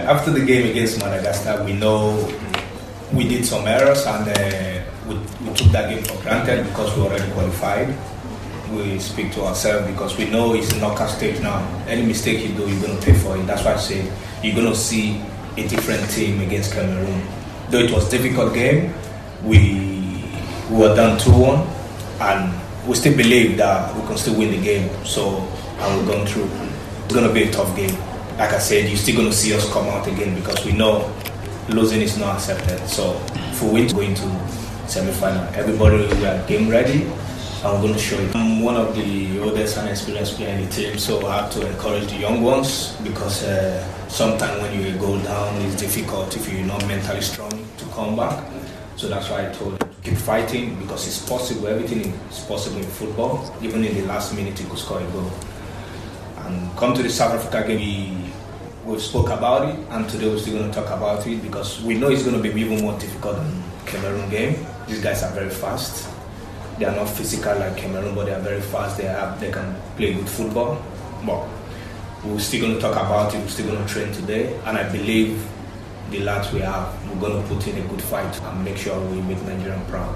After the game against Madagascar, we know we did some errors and uh, we, we took that game for granted because we already qualified. We speak to ourselves because we know it's a knockout stage now. Any mistake you do, you're going to pay for it. That's why I say you're going to see a different team against Cameroon. Though it was a difficult game, we, we were down 2 1 and we still believe that we can still win the game. So, and we're going through. It's going to be a tough game like I said, you're still going to see us come out again because we know losing is not accepted. So for we to go into semi-final, everybody we are game ready we're going to show you. I'm one of the oldest and experienced players in the team, so I have to encourage the young ones because uh, sometimes when you go down, it's difficult if you're not mentally strong to come back. So that's why I told to keep fighting because it's possible. Everything is possible in football. Even in the last minute, you could score a goal. And come to the South Africa game, we spoke about it, and today we're still going to talk about it because we know it's going to be even more difficult than Cameroon game. These guys are very fast. They are not physical like Cameroon, but they are very fast. They have they can play good football. But we're still going to talk about it. We're still going to train today, and I believe the lads we have, we're going to put in a good fight and make sure we make Nigeria proud.